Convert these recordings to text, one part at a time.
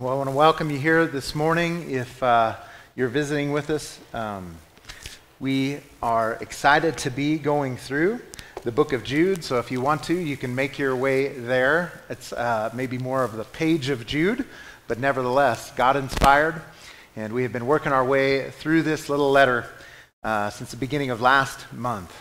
Well, I want to welcome you here this morning. If uh, you're visiting with us, um, we are excited to be going through the book of Jude. So if you want to, you can make your way there. It's uh, maybe more of the page of Jude, but nevertheless, God inspired. And we have been working our way through this little letter uh, since the beginning of last month.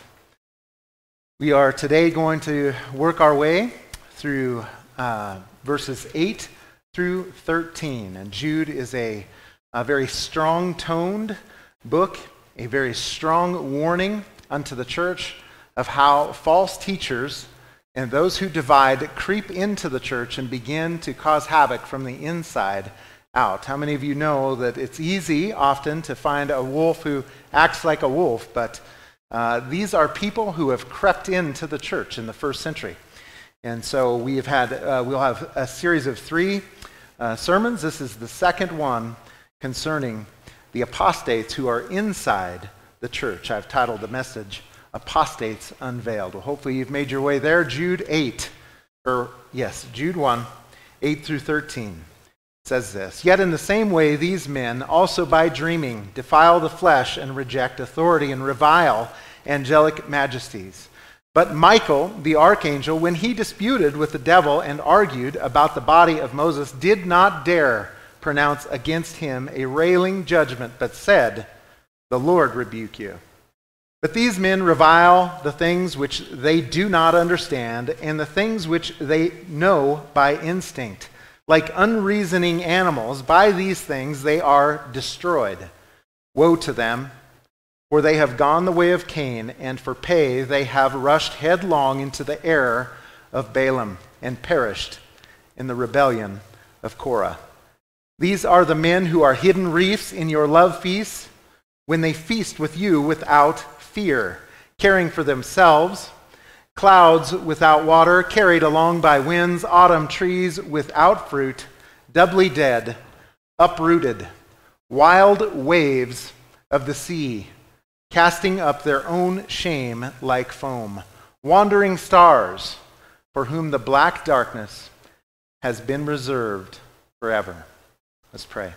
We are today going to work our way through uh, verses 8 through 13. And Jude is a, a very strong toned book, a very strong warning unto the church of how false teachers and those who divide creep into the church and begin to cause havoc from the inside out. How many of you know that it's easy often to find a wolf who acts like a wolf, but uh, these are people who have crept into the church in the first century. And so we have had, uh, we'll have a series of three uh, sermons. This is the second one concerning the apostates who are inside the church. I've titled the message, Apostates Unveiled. Well, hopefully you've made your way there. Jude 8, or yes, Jude 1, 8 through 13 says this Yet in the same way, these men also by dreaming defile the flesh and reject authority and revile angelic majesties. But Michael, the archangel, when he disputed with the devil and argued about the body of Moses, did not dare pronounce against him a railing judgment, but said, The Lord rebuke you. But these men revile the things which they do not understand and the things which they know by instinct. Like unreasoning animals, by these things they are destroyed. Woe to them! For they have gone the way of Cain, and for pay they have rushed headlong into the error of Balaam and perished in the rebellion of Korah. These are the men who are hidden reefs in your love feasts when they feast with you without fear, caring for themselves, clouds without water, carried along by winds, autumn trees without fruit, doubly dead, uprooted, wild waves of the sea casting up their own shame like foam, wandering stars for whom the black darkness has been reserved forever. Let's pray.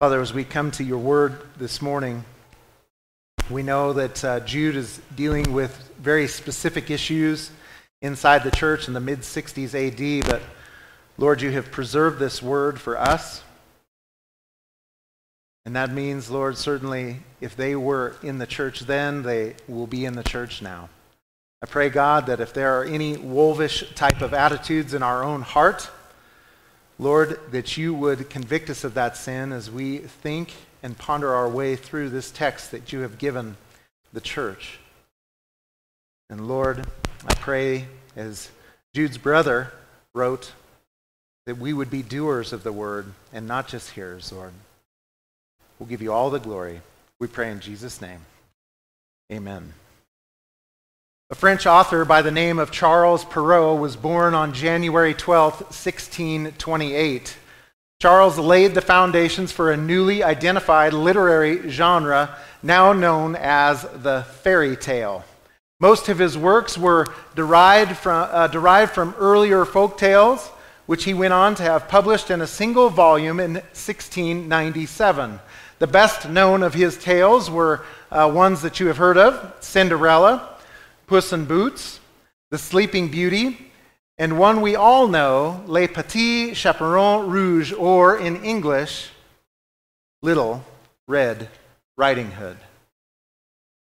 Father, as we come to your word this morning, we know that uh, Jude is dealing with very specific issues inside the church in the mid 60s AD, but Lord, you have preserved this word for us. And that means, Lord, certainly if they were in the church then, they will be in the church now. I pray, God, that if there are any wolvish type of attitudes in our own heart, Lord, that you would convict us of that sin as we think and ponder our way through this text that you have given the church. And Lord, I pray, as Jude's brother wrote, that we would be doers of the word and not just hearers, Lord. We'll give you all the glory. We pray in Jesus' name. Amen. A French author by the name of Charles Perrault was born on January 12, 1628. Charles laid the foundations for a newly identified literary genre now known as the fairy tale. Most of his works were derived from, uh, derived from earlier folk tales, which he went on to have published in a single volume in 1697. The best known of his tales were uh, ones that you have heard of Cinderella, Puss in Boots, The Sleeping Beauty, and one we all know, Les Petits Chaperons Rouges, or in English, Little Red Riding Hood.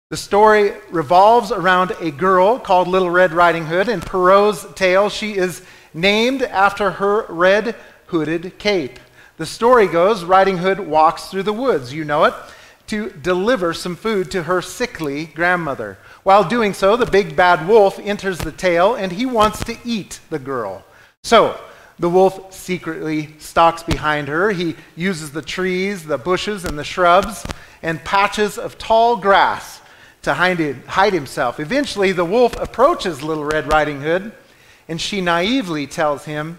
The story revolves around a girl called Little Red Riding Hood. In Perrault's tale, she is named after her red hooded cape. The story goes Riding Hood walks through the woods, you know it, to deliver some food to her sickly grandmother. While doing so, the big bad wolf enters the tale and he wants to eat the girl. So, the wolf secretly stalks behind her. He uses the trees, the bushes, and the shrubs and patches of tall grass to hide, hide himself. Eventually, the wolf approaches Little Red Riding Hood and she naively tells him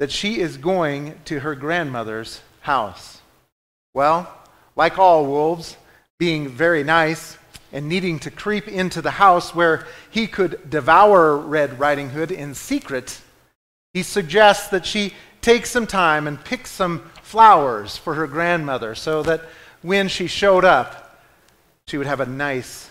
that she is going to her grandmother's house. Well, like all wolves, being very nice and needing to creep into the house where he could devour Red Riding Hood in secret, he suggests that she take some time and pick some flowers for her grandmother so that when she showed up, she would have a nice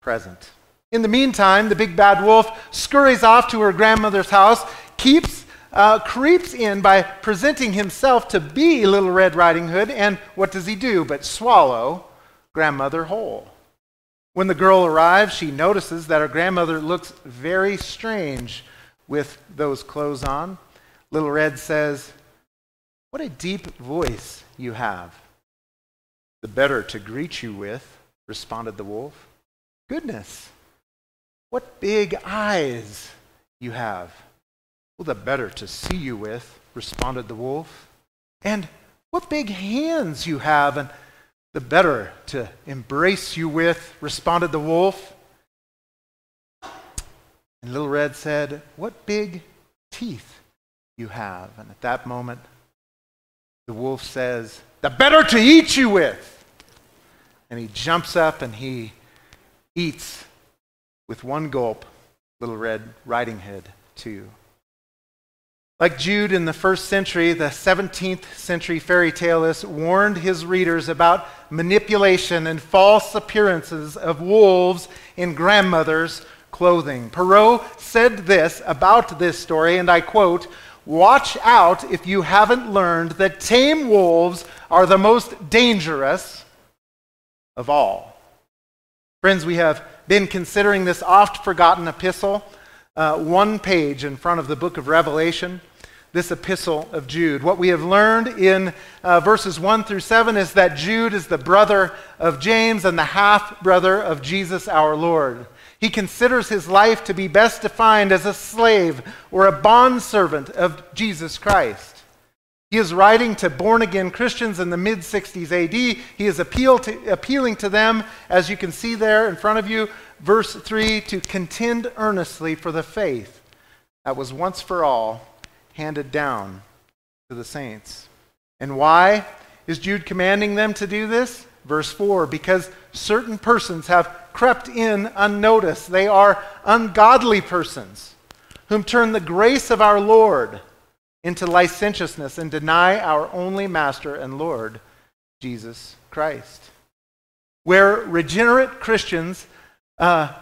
present. In the meantime, the big bad wolf scurries off to her grandmother's house, keeps, uh, creeps in by presenting himself to be Little Red Riding Hood, and what does he do but swallow grandmother whole? When the girl arrives, she notices that her grandmother looks very strange with those clothes on. Little Red says, What a deep voice you have. The better to greet you with, responded the wolf. Goodness, what big eyes you have. Well, the better to see you with, responded the wolf. And what big hands you have, and the better to embrace you with, responded the wolf. And Little Red said, What big teeth you have. And at that moment, the wolf says, The better to eat you with. And he jumps up and he eats with one gulp Little Red Riding Hood, too. Like Jude in the first century, the 17th century fairy taleist warned his readers about manipulation and false appearances of wolves in grandmothers' clothing. Perrault said this about this story, and I quote Watch out if you haven't learned that tame wolves are the most dangerous of all. Friends, we have been considering this oft forgotten epistle uh, one page in front of the book of Revelation, this epistle of Jude. What we have learned in uh, verses 1 through 7 is that Jude is the brother of James and the half brother of Jesus our Lord. He considers his life to be best defined as a slave or a bondservant of Jesus Christ. He is writing to born again Christians in the mid 60s AD. He is to, appealing to them, as you can see there in front of you, verse 3 to contend earnestly for the faith that was once for all handed down to the saints. And why is Jude commanding them to do this? Verse 4 because certain persons have crept in unnoticed. They are ungodly persons whom turn the grace of our Lord into licentiousness and deny our only Master and Lord, Jesus Christ. Where regenerate Christians uh,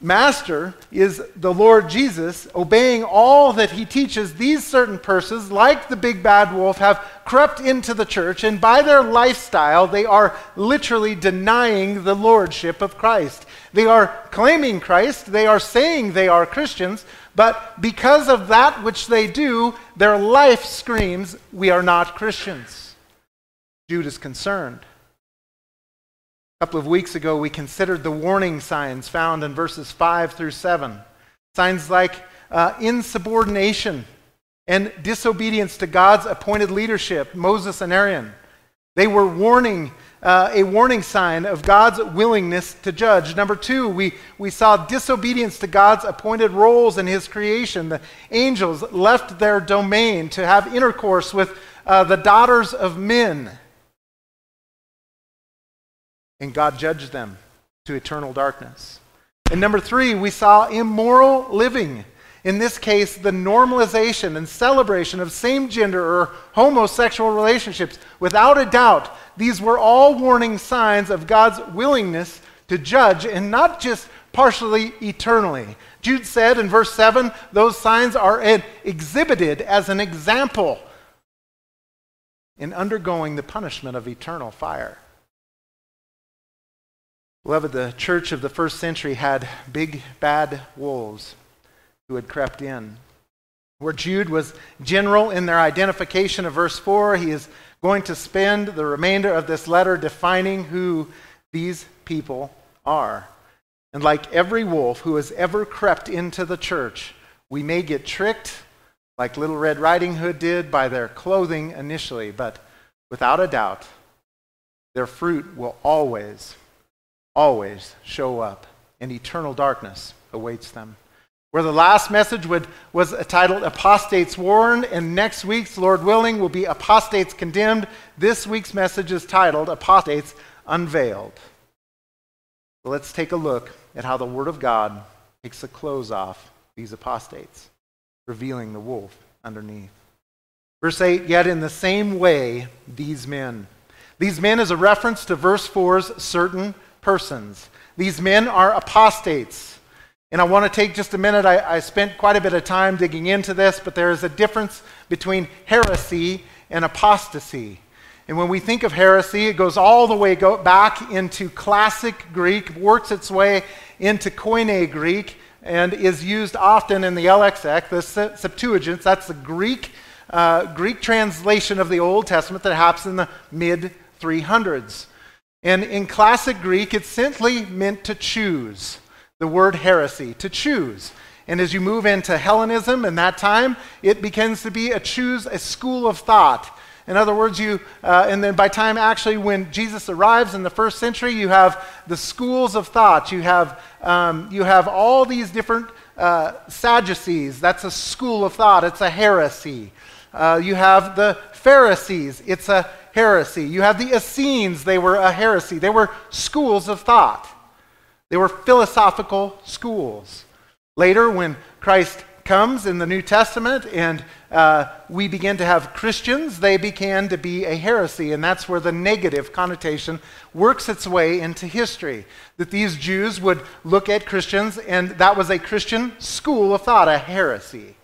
master is the Lord Jesus, obeying all that he teaches, these certain persons, like the big bad wolf, have crept into the church, and by their lifestyle, they are literally denying the lordship of Christ. They are claiming Christ, they are saying they are Christians, but because of that which they do, their life screams, We are not Christians. Jude is concerned. A couple of weeks ago, we considered the warning signs found in verses 5 through 7. Signs like uh, insubordination and disobedience to God's appointed leadership, Moses and Aaron. They were warning, uh, a warning sign of God's willingness to judge. Number two, we, we saw disobedience to God's appointed roles in his creation. The angels left their domain to have intercourse with uh, the daughters of men and God judged them to eternal darkness. And number three, we saw immoral living. In this case, the normalization and celebration of same gender or homosexual relationships. Without a doubt, these were all warning signs of God's willingness to judge, and not just partially eternally. Jude said in verse 7 those signs are exhibited as an example in undergoing the punishment of eternal fire. Beloved, the church of the first century had big, bad wolves who had crept in. Where Jude was general in their identification of verse 4, he is going to spend the remainder of this letter defining who these people are. And like every wolf who has ever crept into the church, we may get tricked, like Little Red Riding Hood did, by their clothing initially, but without a doubt, their fruit will always always show up, and eternal darkness awaits them. Where the last message would, was titled Apostates Warned, and next week's, Lord willing, will be Apostates Condemned. This week's message is titled Apostates Unveiled. Let's take a look at how the Word of God takes the clothes off these apostates, revealing the wolf underneath. Verse 8, yet in the same way, these men. These men is a reference to verse 4's certain persons. These men are apostates. And I want to take just a minute. I, I, spent quite a bit of time digging into this, but there is a difference between heresy and apostasy. And when we think of heresy, it goes all the way go back into classic Greek, works its way into Koine Greek, and is used often in the LXX, the Septuagint. That's the Greek, uh, Greek translation of the Old Testament that happens in the mid 300s. And in classic Greek, it simply meant to choose. The word heresy, to choose. And as you move into Hellenism in that time, it begins to be a choose a school of thought. In other words, you, uh, and then by time actually when Jesus arrives in the first century, you have the schools of thought. You have, um, you have all these different uh, Sadducees. That's a school of thought. It's a heresy. Uh, you have the Pharisees. It's a heresy. You have the Essenes. They were a heresy. They were schools of thought. They were philosophical schools. Later, when Christ comes in the New Testament and uh, we begin to have Christians, they began to be a heresy. And that's where the negative connotation works its way into history. That these Jews would look at Christians, and that was a Christian school of thought, a heresy.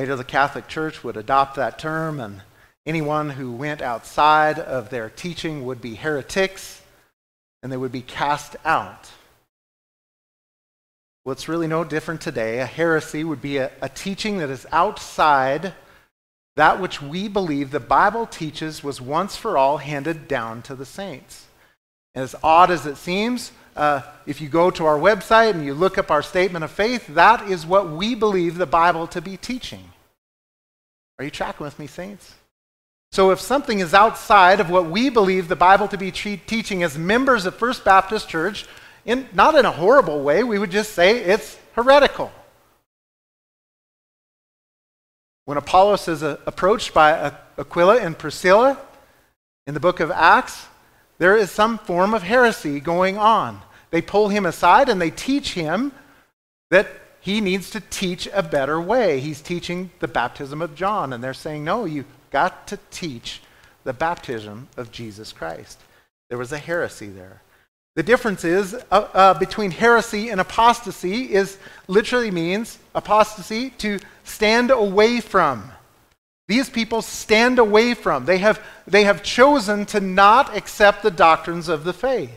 Later, the Catholic Church would adopt that term, and anyone who went outside of their teaching would be heretics, and they would be cast out. What's really no different today, a heresy would be a, a teaching that is outside that which we believe the Bible teaches was once for all handed down to the saints. As odd as it seems, uh, if you go to our website and you look up our statement of faith, that is what we believe the Bible to be teaching. Are you tracking with me, saints? So, if something is outside of what we believe the Bible to be teaching as members of First Baptist Church, in, not in a horrible way, we would just say it's heretical. When Apollos is uh, approached by Aquila and Priscilla in the book of Acts, there is some form of heresy going on. They pull him aside and they teach him that he needs to teach a better way. He's teaching the baptism of John, and they're saying, no, you've got to teach the baptism of Jesus Christ. There was a heresy there. The difference is uh, uh, between heresy and apostasy is literally means apostasy to stand away from. These people stand away from. They have, they have chosen to not accept the doctrines of the faith.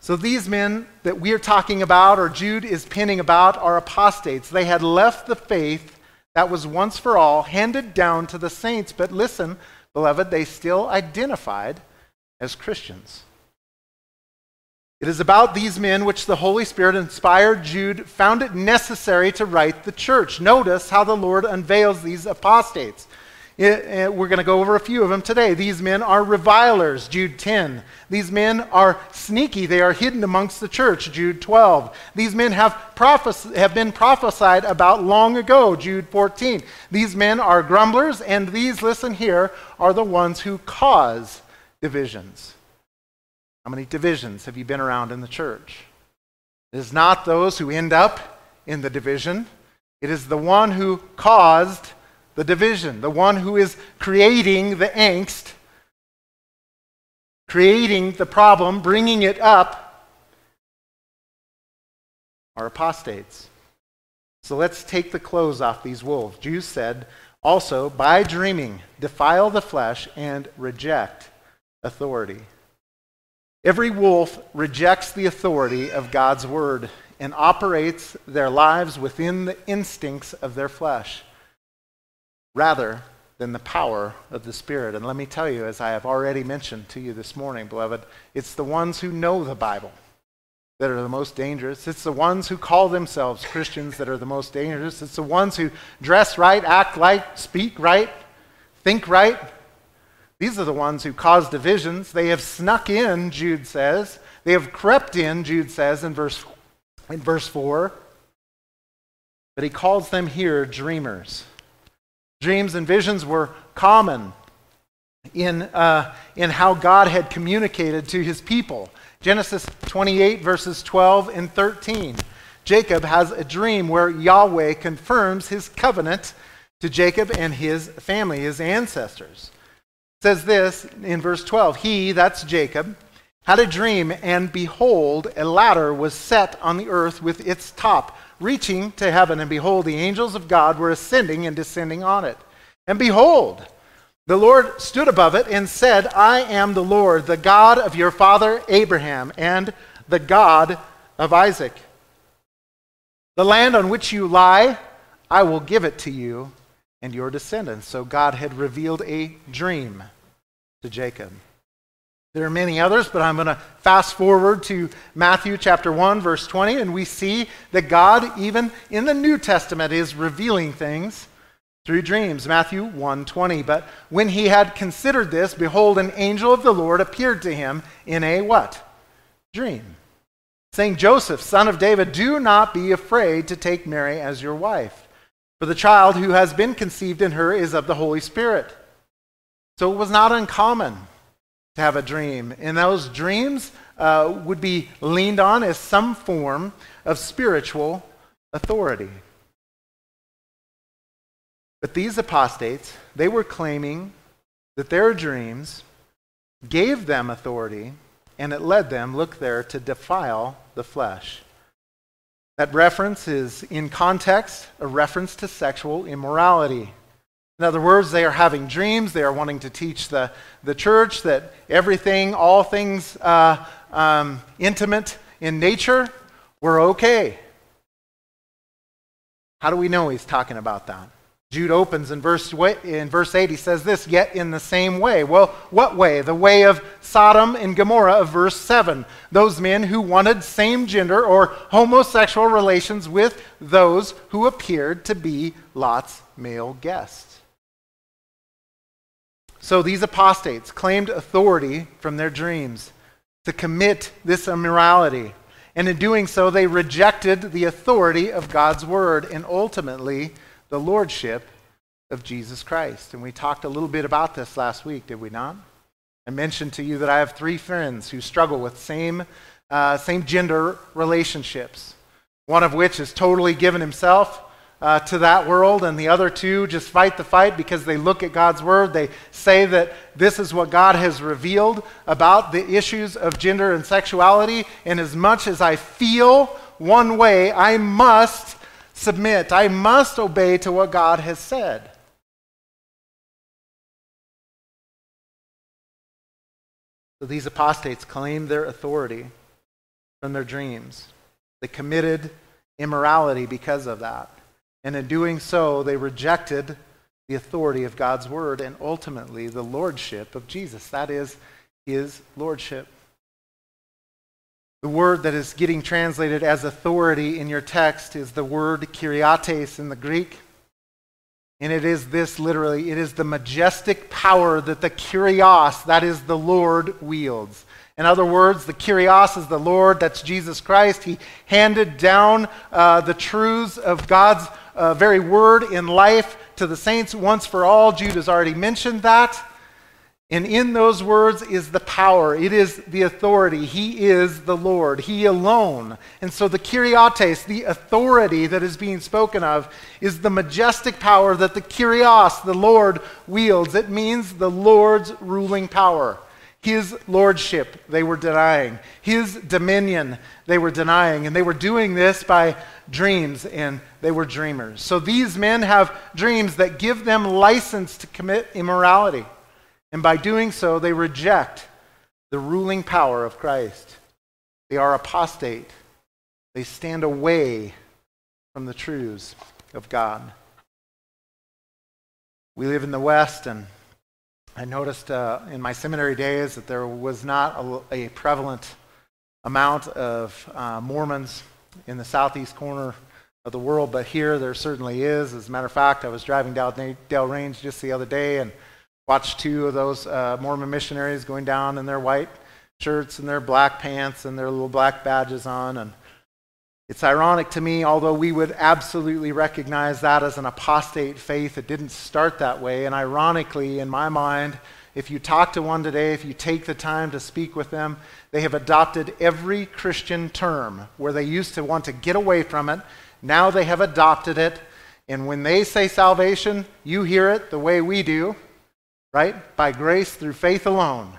So these men that we are talking about, or Jude is pinning about, are apostates. They had left the faith that was once for all handed down to the saints. But listen, beloved, they still identified as Christians. It is about these men which the Holy Spirit inspired Jude found it necessary to write the church. Notice how the Lord unveils these apostates. It, it, we're going to go over a few of them today. These men are revilers, Jude 10. These men are sneaky. They are hidden amongst the church, Jude 12. These men have, prophes- have been prophesied about long ago, Jude 14. These men are grumblers, and these, listen here, are the ones who cause divisions. How many divisions have you been around in the church? It is not those who end up in the division, it is the one who caused the division, the one who is creating the angst, creating the problem, bringing it up, are apostates. So let's take the clothes off these wolves. Jude said, also, by dreaming, defile the flesh and reject authority. Every wolf rejects the authority of God's word and operates their lives within the instincts of their flesh rather than the power of the Spirit. And let me tell you, as I have already mentioned to you this morning, beloved, it's the ones who know the Bible that are the most dangerous. It's the ones who call themselves Christians that are the most dangerous. It's the ones who dress right, act right, speak right, think right, these are the ones who cause divisions. They have snuck in, Jude says. They have crept in, Jude says in verse, in verse 4. But he calls them here dreamers. Dreams and visions were common in, uh, in how God had communicated to his people. Genesis 28, verses 12 and 13. Jacob has a dream where Yahweh confirms his covenant to Jacob and his family, his ancestors. Says this in verse 12 He, that's Jacob, had a dream, and behold, a ladder was set on the earth with its top reaching to heaven. And behold, the angels of God were ascending and descending on it. And behold, the Lord stood above it and said, I am the Lord, the God of your father Abraham, and the God of Isaac. The land on which you lie, I will give it to you and your descendants. So God had revealed a dream to Jacob. There are many others, but I'm going to fast forward to Matthew chapter 1 verse 20 and we see that God even in the New Testament is revealing things through dreams. Matthew 1:20. But when he had considered this, behold an angel of the Lord appeared to him in a what? Dream. Saying, "Joseph, son of David, do not be afraid to take Mary as your wife, for the child who has been conceived in her is of the Holy Spirit." So it was not uncommon to have a dream. And those dreams uh, would be leaned on as some form of spiritual authority. But these apostates, they were claiming that their dreams gave them authority and it led them, look there, to defile the flesh. That reference is, in context, a reference to sexual immorality. In other words, they are having dreams. They are wanting to teach the, the church that everything, all things uh, um, intimate in nature, were okay. How do we know he's talking about that? Jude opens in verse, in verse 8, he says this, yet in the same way. Well, what way? The way of Sodom and Gomorrah of verse 7. Those men who wanted same gender or homosexual relations with those who appeared to be Lot's male guests. So these apostates claimed authority from their dreams to commit this immorality. And in doing so, they rejected the authority of God's word and ultimately the lordship of Jesus Christ. And we talked a little bit about this last week, did we not? I mentioned to you that I have three friends who struggle with same, uh, same gender relationships, one of which is totally given himself uh, to that world, and the other two just fight the fight because they look at God's word. They say that this is what God has revealed about the issues of gender and sexuality. And as much as I feel one way, I must submit, I must obey to what God has said. So these apostates claimed their authority from their dreams. They committed immorality because of that. And in doing so, they rejected the authority of God's word and ultimately the lordship of Jesus. That is, his lordship. The word that is getting translated as authority in your text is the word kuriates in the Greek. And it is this literally, it is the majestic power that the kurios, that is the Lord, wields. In other words, the kurios is the Lord, that's Jesus Christ. He handed down uh, the truths of God's uh, very word in life to the saints once for all. Jude has already mentioned that. And in those words is the power. It is the authority. He is the Lord. He alone. And so the kuriates, the authority that is being spoken of, is the majestic power that the kurios, the Lord, wields. It means the Lord's ruling power. His lordship, they were denying. His dominion, they were denying. And they were doing this by dreams, and they were dreamers. So these men have dreams that give them license to commit immorality. And by doing so, they reject the ruling power of Christ. They are apostate. They stand away from the truths of God. We live in the West, and I noticed uh, in my seminary days that there was not a, a prevalent amount of uh, Mormons in the southeast corner of the world, but here there certainly is. As a matter of fact, I was driving down Dell Range just the other day and watched two of those uh, Mormon missionaries going down in their white shirts and their black pants and their little black badges on. And it's ironic to me, although we would absolutely recognize that as an apostate faith, it didn't start that way. And ironically, in my mind, if you talk to one today, if you take the time to speak with them, they have adopted every Christian term where they used to want to get away from it. Now they have adopted it. And when they say salvation, you hear it the way we do, right? By grace through faith alone.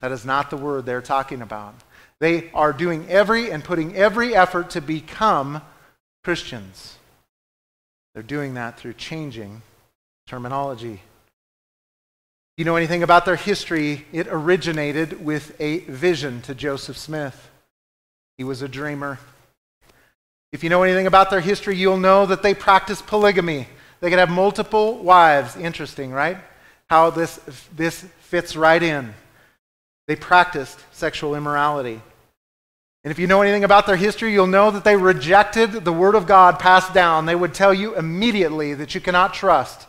That is not the word they're talking about. They are doing every and putting every effort to become Christians. They're doing that through changing terminology. You know anything about their history? It originated with a vision to Joseph Smith. He was a dreamer. If you know anything about their history, you'll know that they practiced polygamy. They could have multiple wives. Interesting, right? How this, this fits right in. They practiced sexual immorality. And if you know anything about their history, you'll know that they rejected the word of God passed down. They would tell you immediately that you cannot trust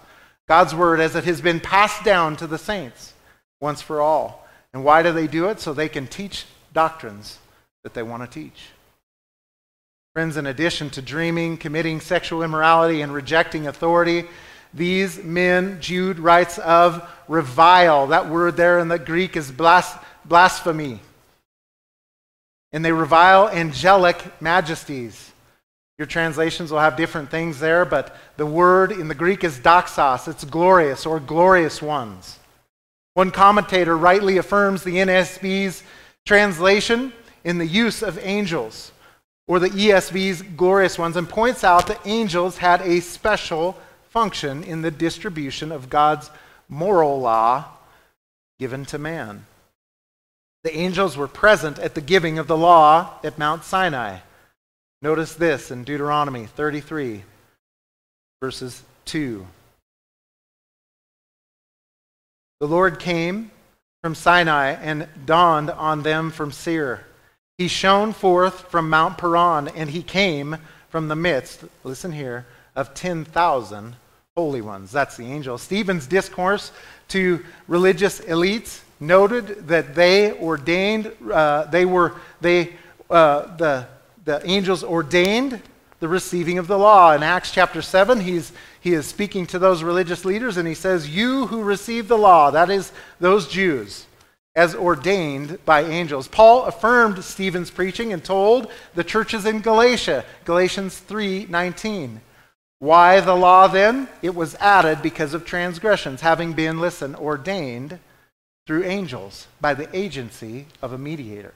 God's word as it has been passed down to the saints once for all. And why do they do it? So they can teach doctrines that they want to teach. Friends, in addition to dreaming, committing sexual immorality, and rejecting authority, these men, Jude writes of revile. That word there in the Greek is blas- blasphemy. And they revile angelic majesties. Your translations will have different things there, but the word in the Greek is doxos. It's glorious or glorious ones. One commentator rightly affirms the NASB's translation in the use of angels or the ESV's glorious ones, and points out that angels had a special function in the distribution of God's moral law given to man. The angels were present at the giving of the law at Mount Sinai. Notice this in Deuteronomy 33, verses 2. The Lord came from Sinai and dawned on them from Seir. He shone forth from Mount Paran, and he came from the midst, listen here, of 10,000 holy ones. That's the angel. Stephen's discourse to religious elites noted that they ordained, uh, they were, they, uh, the, the angels ordained the receiving of the law. In Acts chapter 7, he's, he is speaking to those religious leaders, and he says, You who receive the law, that is, those Jews as ordained by angels. Paul affirmed Stephen's preaching and told the churches in Galatia, Galatians 3:19. Why the law then? It was added because of transgressions, having been, listen, ordained through angels by the agency of a mediator.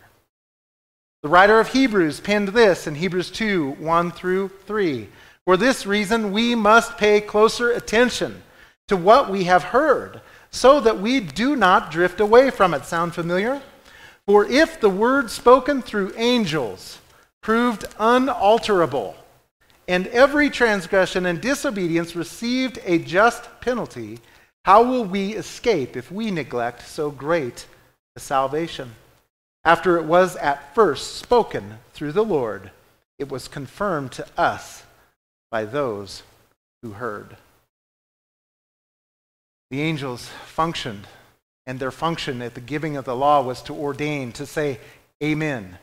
The writer of Hebrews penned this in Hebrews 2 1 through 3. For this reason, we must pay closer attention to what we have heard so that we do not drift away from it. Sound familiar? For if the word spoken through angels proved unalterable, and every transgression and disobedience received a just penalty, how will we escape if we neglect so great a salvation? After it was at first spoken through the Lord, it was confirmed to us by those who heard. The angels functioned, and their function at the giving of the law was to ordain, to say, Amen.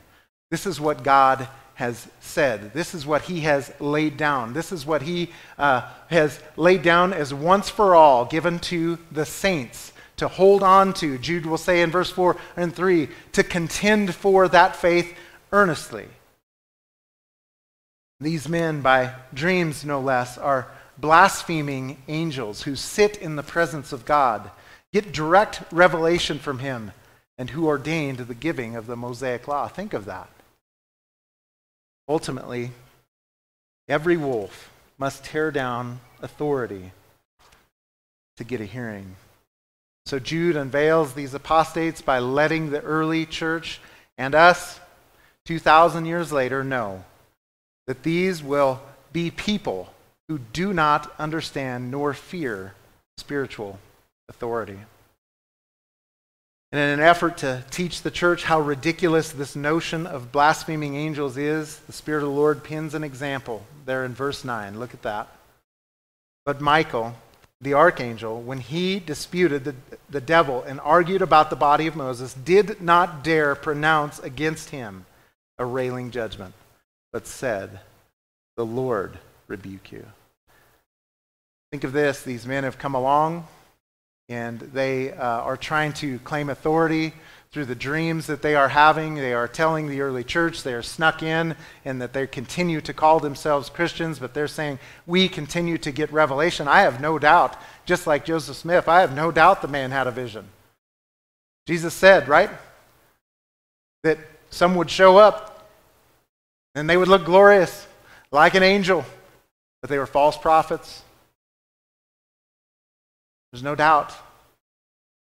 This is what God has said. This is what he has laid down. This is what he uh, has laid down as once for all given to the saints to hold on to. Jude will say in verse 4 and 3 to contend for that faith earnestly. These men, by dreams no less, are blaspheming angels who sit in the presence of God, get direct revelation from Him, and who ordained the giving of the Mosaic Law. Think of that. Ultimately, every wolf must tear down authority to get a hearing. So Jude unveils these apostates by letting the early church and us, 2,000 years later, know that these will be people who do not understand nor fear spiritual authority. And in an effort to teach the church how ridiculous this notion of blaspheming angels is, the Spirit of the Lord pins an example there in verse 9. Look at that. But Michael, the archangel, when he disputed the, the devil and argued about the body of Moses, did not dare pronounce against him a railing judgment, but said, The Lord rebuke you. Think of this these men have come along, and they uh, are trying to claim authority through the dreams that they are having. They are telling the early church they are snuck in and that they continue to call themselves Christians, but they're saying, We continue to get revelation. I have no doubt, just like Joseph Smith, I have no doubt the man had a vision. Jesus said, right? That some would show up and they would look glorious like an angel, but they were false prophets. There's no doubt.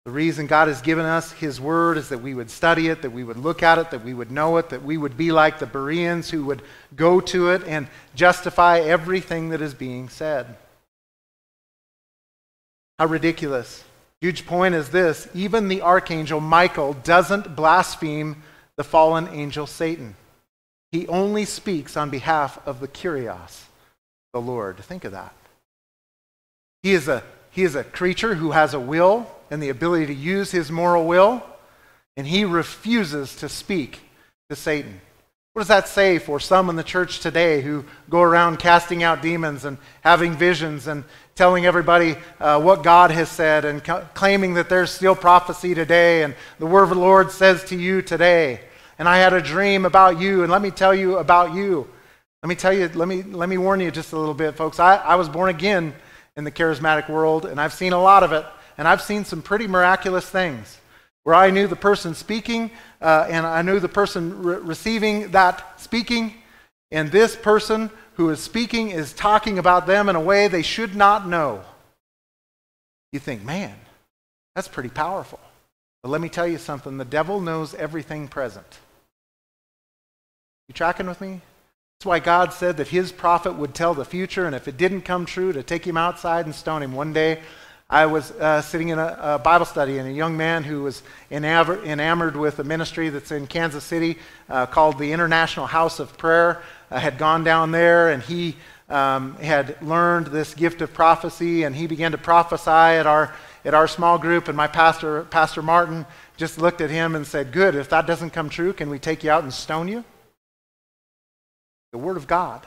The reason God has given us His Word is that we would study it, that we would look at it, that we would know it, that we would be like the Bereans who would go to it and justify everything that is being said. How ridiculous. Huge point is this even the archangel Michael doesn't blaspheme the fallen angel Satan. He only speaks on behalf of the Kyrios, the Lord. Think of that. He is a he is a creature who has a will and the ability to use his moral will, and he refuses to speak to Satan. What does that say for some in the church today who go around casting out demons and having visions and telling everybody uh, what God has said and co- claiming that there's still prophecy today and the word of the Lord says to you today? And I had a dream about you, and let me tell you about you. Let me tell you, let me, let me warn you just a little bit, folks. I, I was born again in the charismatic world, and I've seen a lot of it, and I've seen some pretty miraculous things where I knew the person speaking, uh, and I knew the person re- receiving that speaking, and this person who is speaking is talking about them in a way they should not know. You think, man, that's pretty powerful. But let me tell you something the devil knows everything present. You tracking with me? That's why God said that his prophet would tell the future, and if it didn't come true, to take him outside and stone him. One day, I was uh, sitting in a, a, Bible study, and a young man who was enamored, with a ministry that's in Kansas City uh, called the International House of Prayer uh, had gone down there, and he um, had learned this gift of prophecy, and he began to prophesy at our at our small group. And my pastor, Pastor Martin, just looked at him and said, "Good. If that doesn't come true, can we take you out and stone you?" The Word of God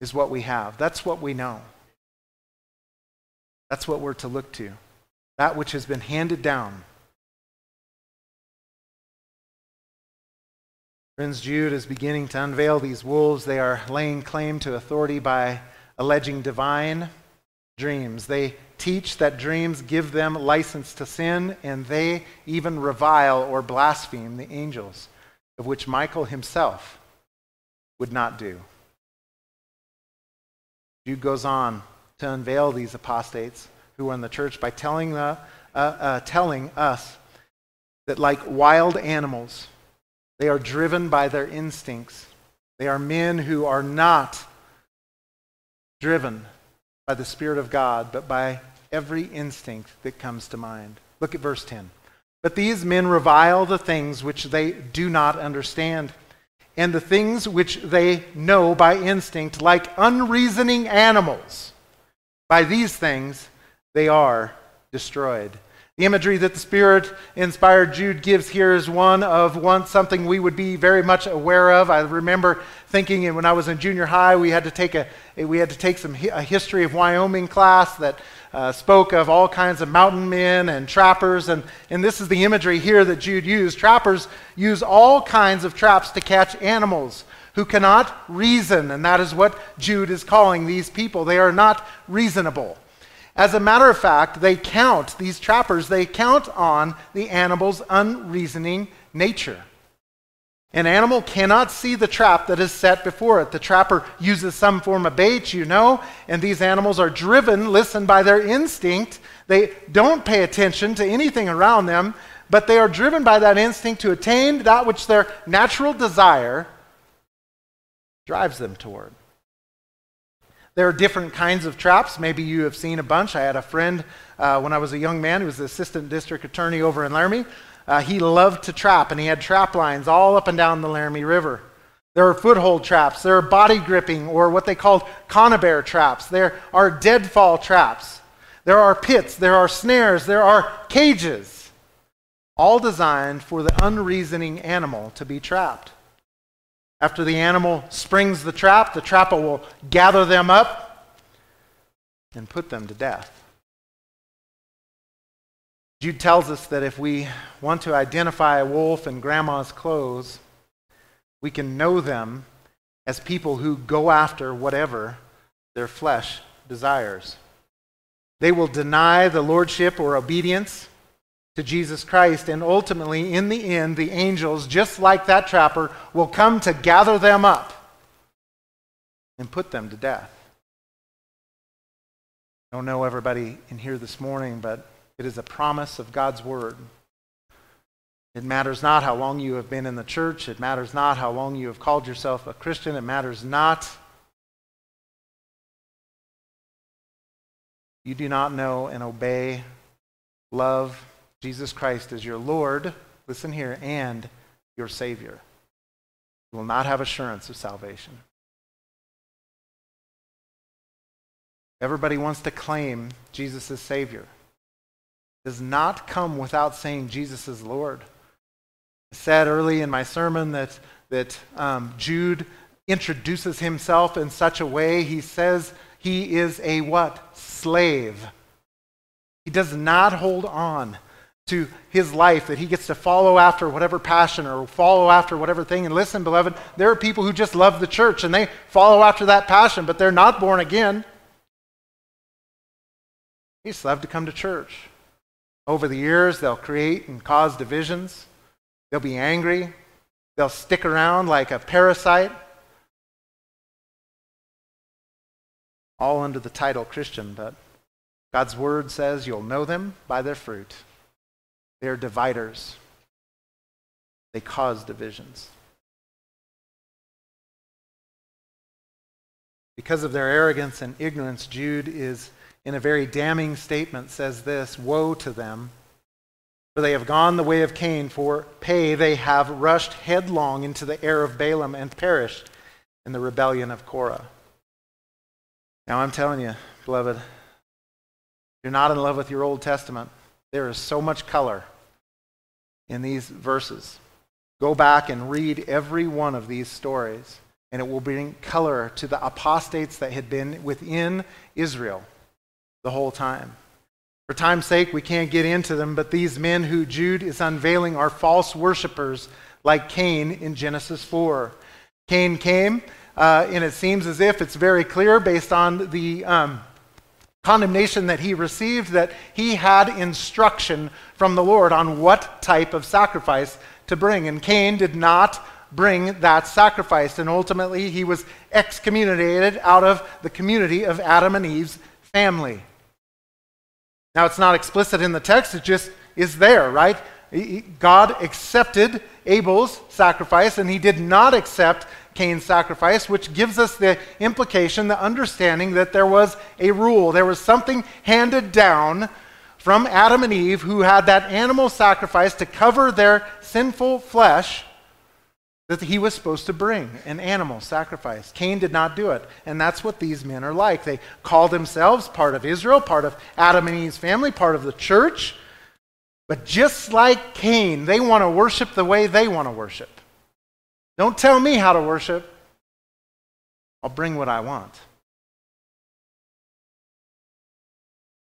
is what we have. That's what we know. That's what we're to look to. That which has been handed down. Friends, Jude is beginning to unveil these wolves. They are laying claim to authority by alleging divine dreams. They teach that dreams give them license to sin, and they even revile or blaspheme the angels, of which Michael himself would not do. Jude goes on to unveil these apostates who are in the church by telling, the, uh, uh, telling us that, like wild animals, they are driven by their instincts. They are men who are not driven by the Spirit of God, but by every instinct that comes to mind. Look at verse 10. But these men revile the things which they do not understand and the things which they know by instinct, like unreasoning animals. By these things they are destroyed. The imagery that the Spirit inspired Jude gives here is one of one something we would be very much aware of. I remember thinking when I was in junior high, we had to take a we had to take some a history of Wyoming class that uh, spoke of all kinds of mountain men and trappers, and, and this is the imagery here that Jude used. Trappers use all kinds of traps to catch animals who cannot reason, and that is what Jude is calling these people. They are not reasonable. As a matter of fact, they count, these trappers, they count on the animal's unreasoning nature. An animal cannot see the trap that is set before it. The trapper uses some form of bait, you know, and these animals are driven, listen, by their instinct. They don't pay attention to anything around them, but they are driven by that instinct to attain that which their natural desire drives them toward. There are different kinds of traps. Maybe you have seen a bunch. I had a friend uh, when I was a young man who was the assistant district attorney over in Laramie. Uh, he loved to trap, and he had trap lines all up and down the Laramie River. There are foothold traps. There are body gripping, or what they called conibear traps. There are deadfall traps. There are pits. There are snares. There are cages. All designed for the unreasoning animal to be trapped. After the animal springs the trap, the trapper will gather them up and put them to death. Jude tells us that if we want to identify a wolf in grandma's clothes, we can know them as people who go after whatever their flesh desires. They will deny the lordship or obedience to Jesus Christ, and ultimately, in the end, the angels, just like that trapper, will come to gather them up and put them to death. I don't know everybody in here this morning, but it is a promise of God's word. It matters not how long you have been in the church. It matters not how long you have called yourself a Christian. It matters not. You do not know and obey, love Jesus Christ as your Lord, listen here, and your Savior. You will not have assurance of salvation. Everybody wants to claim Jesus as Savior does not come without saying Jesus is Lord. I said early in my sermon that, that um, Jude introduces himself in such a way, he says he is a what? Slave. He does not hold on to his life that he gets to follow after whatever passion or follow after whatever thing. And listen, beloved, there are people who just love the church and they follow after that passion, but they're not born again. They just love to come to church. Over the years, they'll create and cause divisions. They'll be angry. They'll stick around like a parasite. All under the title Christian, but God's word says you'll know them by their fruit. They're dividers, they cause divisions. Because of their arrogance and ignorance, Jude is in a very damning statement, says this Woe to them! For they have gone the way of Cain. For pay they have rushed headlong into the air of Balaam and perished in the rebellion of Korah. Now I'm telling you, beloved, you're not in love with your Old Testament. There is so much color in these verses. Go back and read every one of these stories, and it will bring color to the apostates that had been within Israel the whole time. For time's sake, we can't get into them, but these men who Jude is unveiling are false worshippers like Cain in Genesis 4. Cain came, uh, and it seems as if it's very clear based on the um, condemnation that he received that he had instruction from the Lord on what type of sacrifice to bring. And Cain did not bring that sacrifice, and ultimately he was excommunicated out of the community of Adam and Eve's family. Now, it's not explicit in the text, it just is there, right? God accepted Abel's sacrifice and he did not accept Cain's sacrifice, which gives us the implication, the understanding that there was a rule. There was something handed down from Adam and Eve who had that animal sacrifice to cover their sinful flesh that he was supposed to bring an animal sacrifice. Cain did not do it. And that's what these men are like. They call themselves part of Israel, part of Adam and Eve's family, part of the church. But just like Cain, they want to worship the way they want to worship. Don't tell me how to worship. I'll bring what I want.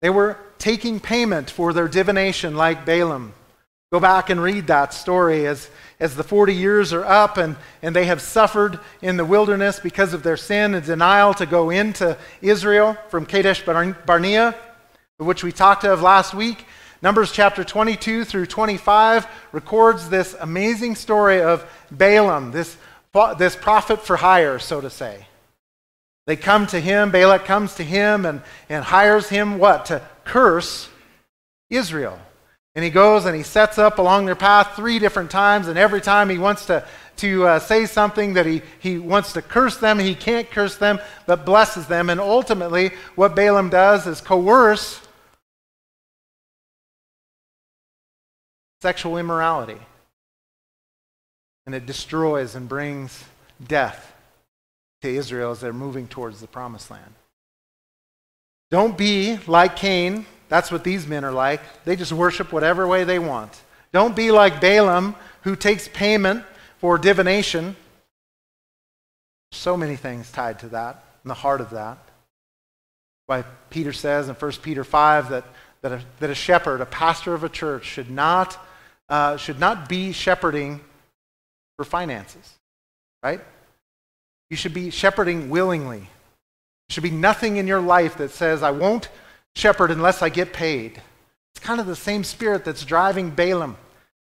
They were taking payment for their divination like Balaam. Go back and read that story as, as the 40 years are up and, and they have suffered in the wilderness because of their sin and denial to go into Israel from Kadesh Barnea, which we talked of last week. Numbers chapter 22 through 25 records this amazing story of Balaam, this, this prophet for hire, so to say. They come to him, Balak comes to him and, and hires him what? To curse Israel. And he goes and he sets up along their path three different times, and every time he wants to, to uh, say something that he, he wants to curse them, he can't curse them, but blesses them. And ultimately, what Balaam does is coerce sexual immorality. And it destroys and brings death to Israel as they're moving towards the promised land. Don't be like Cain that's what these men are like. They just worship whatever way they want. Don't be like Balaam, who takes payment for divination. So many things tied to that, in the heart of that. Why Peter says in 1 Peter 5 that that a, that a shepherd, a pastor of a church, should not, uh, should not be shepherding for finances, right? You should be shepherding willingly. There should be nothing in your life that says, I won't shepherd unless I get paid. It's kind of the same spirit that's driving Balaam.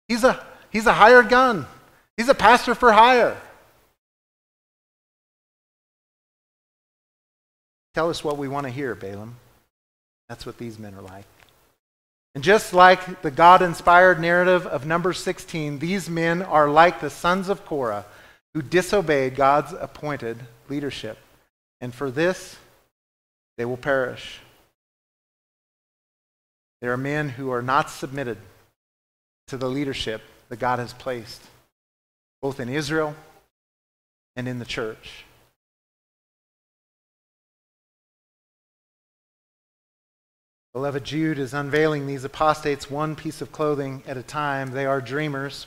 He's a, he's a hired gun, he's a pastor for hire. Tell us what we want to hear, Balaam. That's what these men are like. And just like the God inspired narrative of number 16, these men are like the sons of Korah who disobeyed God's appointed leadership. And for this, they will perish. There are men who are not submitted to the leadership that God has placed, both in Israel and in the church. Beloved, Jude is unveiling these apostates one piece of clothing at a time. They are dreamers,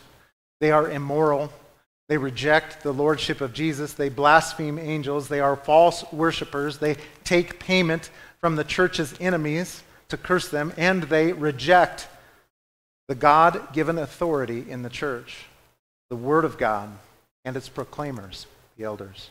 they are immoral, they reject the lordship of Jesus, they blaspheme angels, they are false worshippers, they take payment from the church's enemies to curse them, and they reject the God given authority in the church, the Word of God, and its proclaimers, the elders.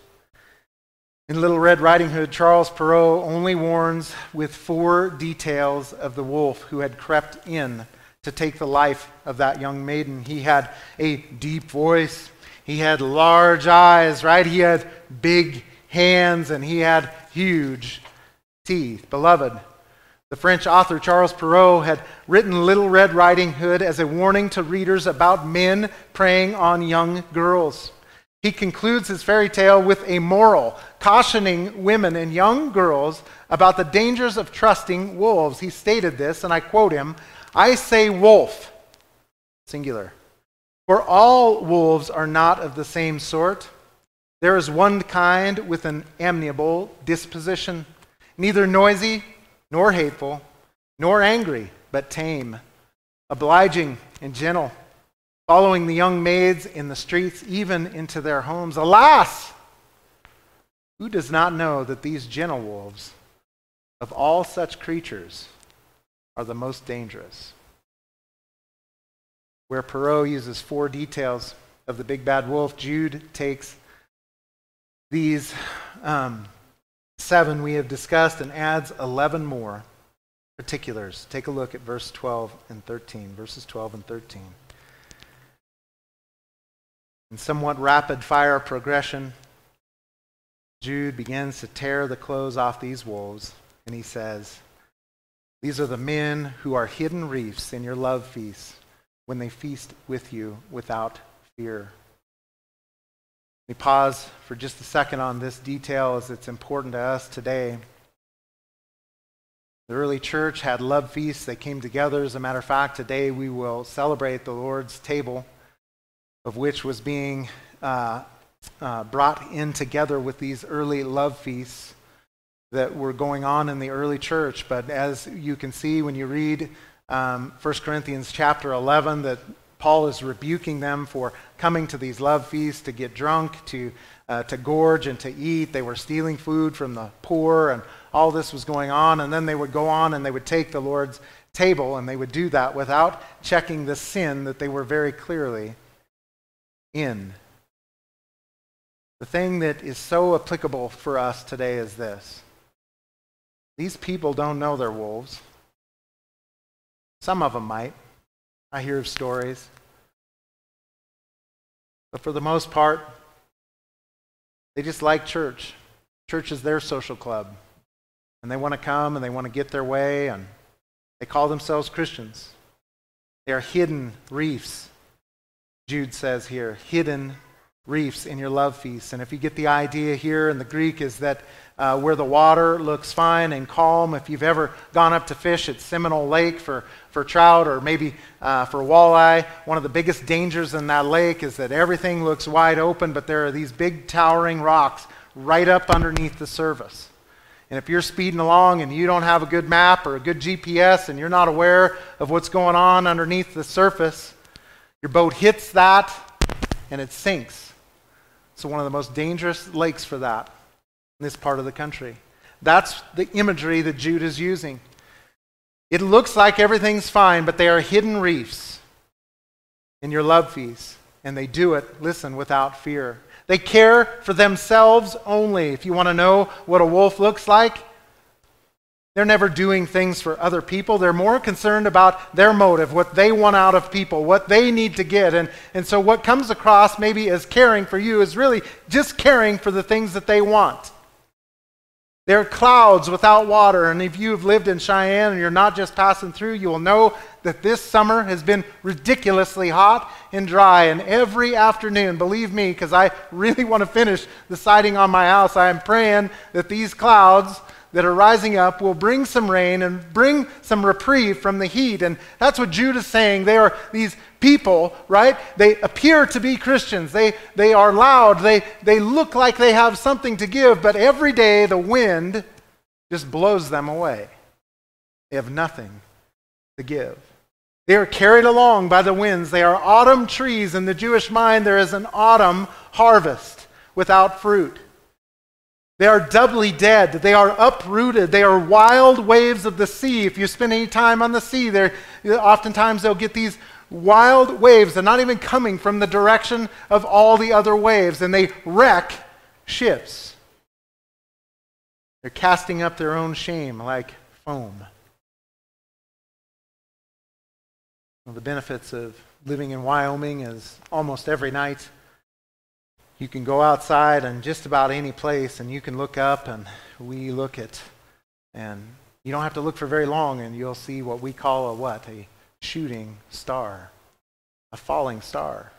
In Little Red Riding Hood, Charles Perrault only warns with four details of the wolf who had crept in to take the life of that young maiden. He had a deep voice, he had large eyes, right? He had big hands, and he had huge teeth. Beloved, the French author Charles Perrault had written Little Red Riding Hood as a warning to readers about men preying on young girls. He concludes his fairy tale with a moral, cautioning women and young girls about the dangers of trusting wolves. He stated this, and I quote him I say wolf, singular, for all wolves are not of the same sort. There is one kind with an amiable disposition, neither noisy nor hateful, nor angry, but tame, obliging and gentle following the young maids in the streets, even into their homes. Alas! Who does not know that these gentle wolves, of all such creatures, are the most dangerous? Where Perrault uses four details of the big bad wolf, Jude takes these um, seven we have discussed and adds 11 more particulars. Take a look at verse 12 and 13, verses 12 and 13. In somewhat rapid fire progression, Jude begins to tear the clothes off these wolves, and he says, These are the men who are hidden reefs in your love feasts when they feast with you without fear. We pause for just a second on this detail as it's important to us today. The early church had love feasts. They came together. As a matter of fact, today we will celebrate the Lord's table of which was being uh, uh, brought in together with these early love feasts that were going on in the early church. But as you can see when you read um, 1 Corinthians chapter 11, that Paul is rebuking them for coming to these love feasts to get drunk, to, uh, to gorge, and to eat. They were stealing food from the poor, and all this was going on. And then they would go on and they would take the Lord's table, and they would do that without checking the sin that they were very clearly in. The thing that is so applicable for us today is this these people don't know they're wolves. Some of them might. I hear of stories. But for the most part, they just like church. Church is their social club. And they want to come and they want to get their way, and they call themselves Christians. They are hidden reefs Jude says here, hidden reefs in your love feasts. And if you get the idea here in the Greek, is that uh, where the water looks fine and calm. If you've ever gone up to fish at Seminoe Lake for, for trout or maybe uh, for walleye, one of the biggest dangers in that lake is that everything looks wide open, but there are these big towering rocks right up underneath the surface. And if you're speeding along and you don't have a good map or a good GPS and you're not aware of what's going on underneath the surface, your boat hits that and it sinks. It's one of the most dangerous lakes for that in this part of the country. That's the imagery that Jude is using. It looks like everything's fine, but they are hidden reefs in your love feast, and they do it, listen, without fear. They care for themselves only. If you want to know what a wolf looks like, they're never doing things for other people. They're more concerned about their motive, what they want out of people, what they need to get. And, and so, what comes across maybe as caring for you is really just caring for the things that they want. They're clouds without water. And if you've lived in Cheyenne and you're not just passing through, you will know that this summer has been ridiculously hot and dry. And every afternoon, believe me, because I really want to finish the siding on my house, I am praying that these clouds that are rising up will bring some rain and bring some reprieve from the heat. And that's what Jude is saying. They are these people, right? They appear to be Christians. They, they are loud. They, they look like they have something to give, but every day the wind just blows them away. They have nothing to give. They are carried along by the winds. They are autumn trees. In the Jewish mind, there is an autumn harvest without fruit. They are doubly dead. They are uprooted. They are wild waves of the sea. If you spend any time on the sea, there oftentimes they'll get these wild waves. They're not even coming from the direction of all the other waves, and they wreck ships. They're casting up their own shame like foam. One of the benefits of living in Wyoming is almost every night you can go outside and just about any place and you can look up and we look at and you don't have to look for very long and you'll see what we call a what? A shooting star. A falling star.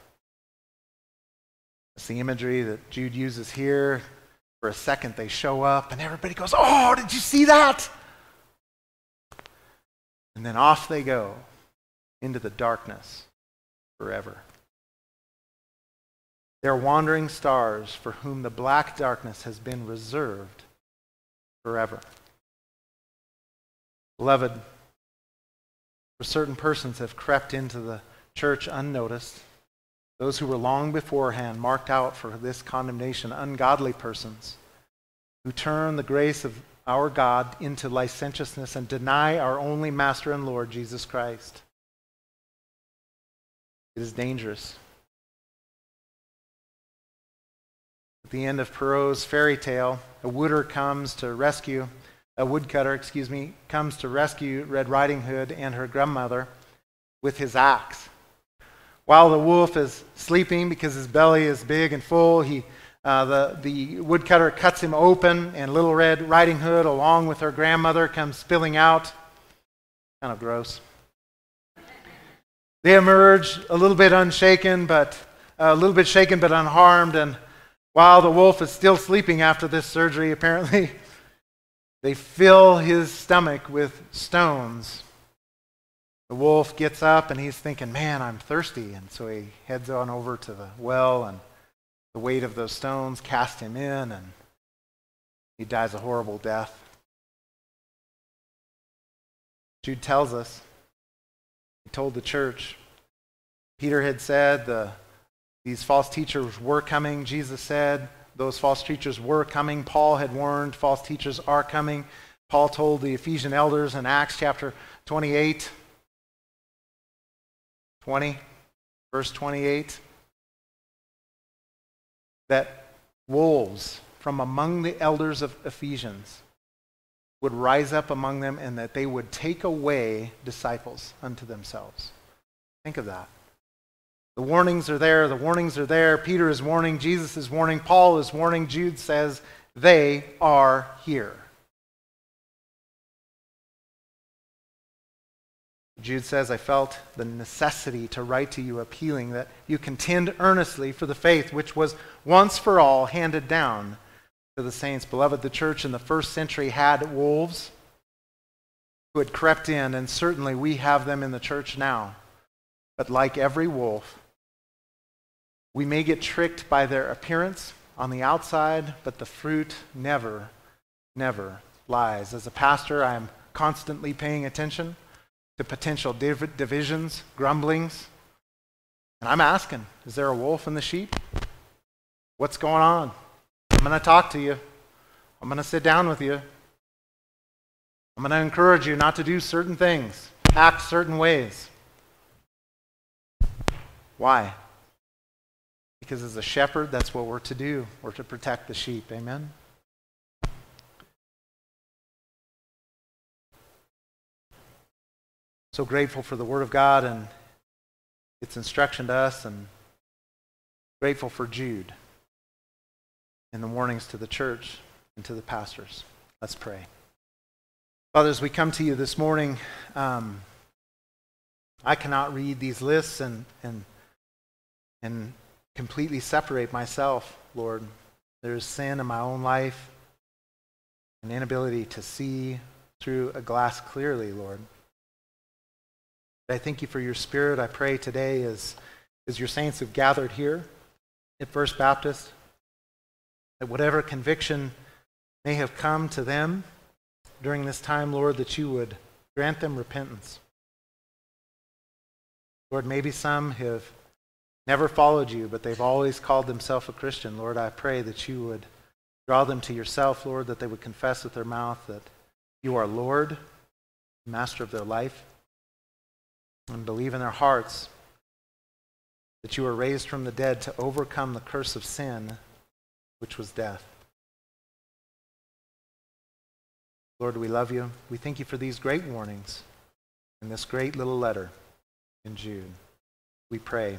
It's the imagery that jude uses here. For a second they show up and everybody goes oh did you see that? And then off they go into the darkness forever they're wandering stars for whom the black darkness has been reserved forever. Beloved, for certain persons have crept into the church unnoticed, those who were long beforehand marked out for this condemnation, ungodly persons who turn the grace of our God into licentiousness and deny our only Master and Lord, Jesus Christ. It is dangerous. At the end of Perrault's fairy tale, a wooder comes to rescue, a woodcutter, excuse me, comes to rescue Red Riding Hood and her grandmother with his axe. While the wolf is sleeping because his belly is big and full, he, uh, the, the woodcutter cuts him open, and Little Red Riding Hood, along with her grandmother, comes spilling out. Kind of gross. They emerge a little bit unshaken, but uh, a little bit shaken but unharmed, and while the wolf is still sleeping after this surgery, apparently, they fill his stomach with stones. The wolf gets up and he's thinking, man, I'm thirsty. And so he heads on over to the well, and the weight of those stones cast him in, and he dies a horrible death. Jude tells us, he told the church, Peter had said, the these false teachers were coming. Jesus said those false teachers were coming. Paul had warned false teachers are coming. Paul told the Ephesian elders in Acts chapter 28, 20, verse 28, that wolves from among the elders of Ephesians would rise up among them and that they would take away disciples unto themselves. Think of that. The warnings are there. The warnings are there. Peter is warning. Jesus is warning. Paul is warning. Jude says, they are here. Jude says, I felt the necessity to write to you, appealing that you contend earnestly for the faith which was once for all handed down to the saints. Beloved, the church in the first century had wolves who had crept in, and certainly we have them in the church now. But like every wolf, we may get tricked by their appearance on the outside, but the fruit never, never lies. As a pastor, I am constantly paying attention to potential div- divisions, grumblings. And I'm asking, is there a wolf in the sheep? What's going on? I'm going to talk to you. I'm going to sit down with you. I'm going to encourage you not to do certain things, act certain ways. Why? Because as a shepherd, that's what we're to do. We're to protect the sheep. Amen? So grateful for the Word of God and its instruction to us, and grateful for Jude and the warnings to the church and to the pastors. Let's pray. Father, as we come to you this morning, um, I cannot read these lists and, and, and completely separate myself, Lord. There's sin in my own life, an inability to see through a glass clearly, Lord. I thank you for your spirit. I pray today as, as your saints have gathered here at First Baptist, that whatever conviction may have come to them during this time, Lord, that you would grant them repentance. Lord, maybe some have never followed you, but they've always called themselves a Christian. Lord, I pray that you would draw them to yourself, Lord, that they would confess with their mouth that you are Lord, Master of their life and believe in their hearts that you were raised from the dead to overcome the curse of sin, which was death. Lord, we love you. We thank you for these great warnings and this great little letter in Jude. We pray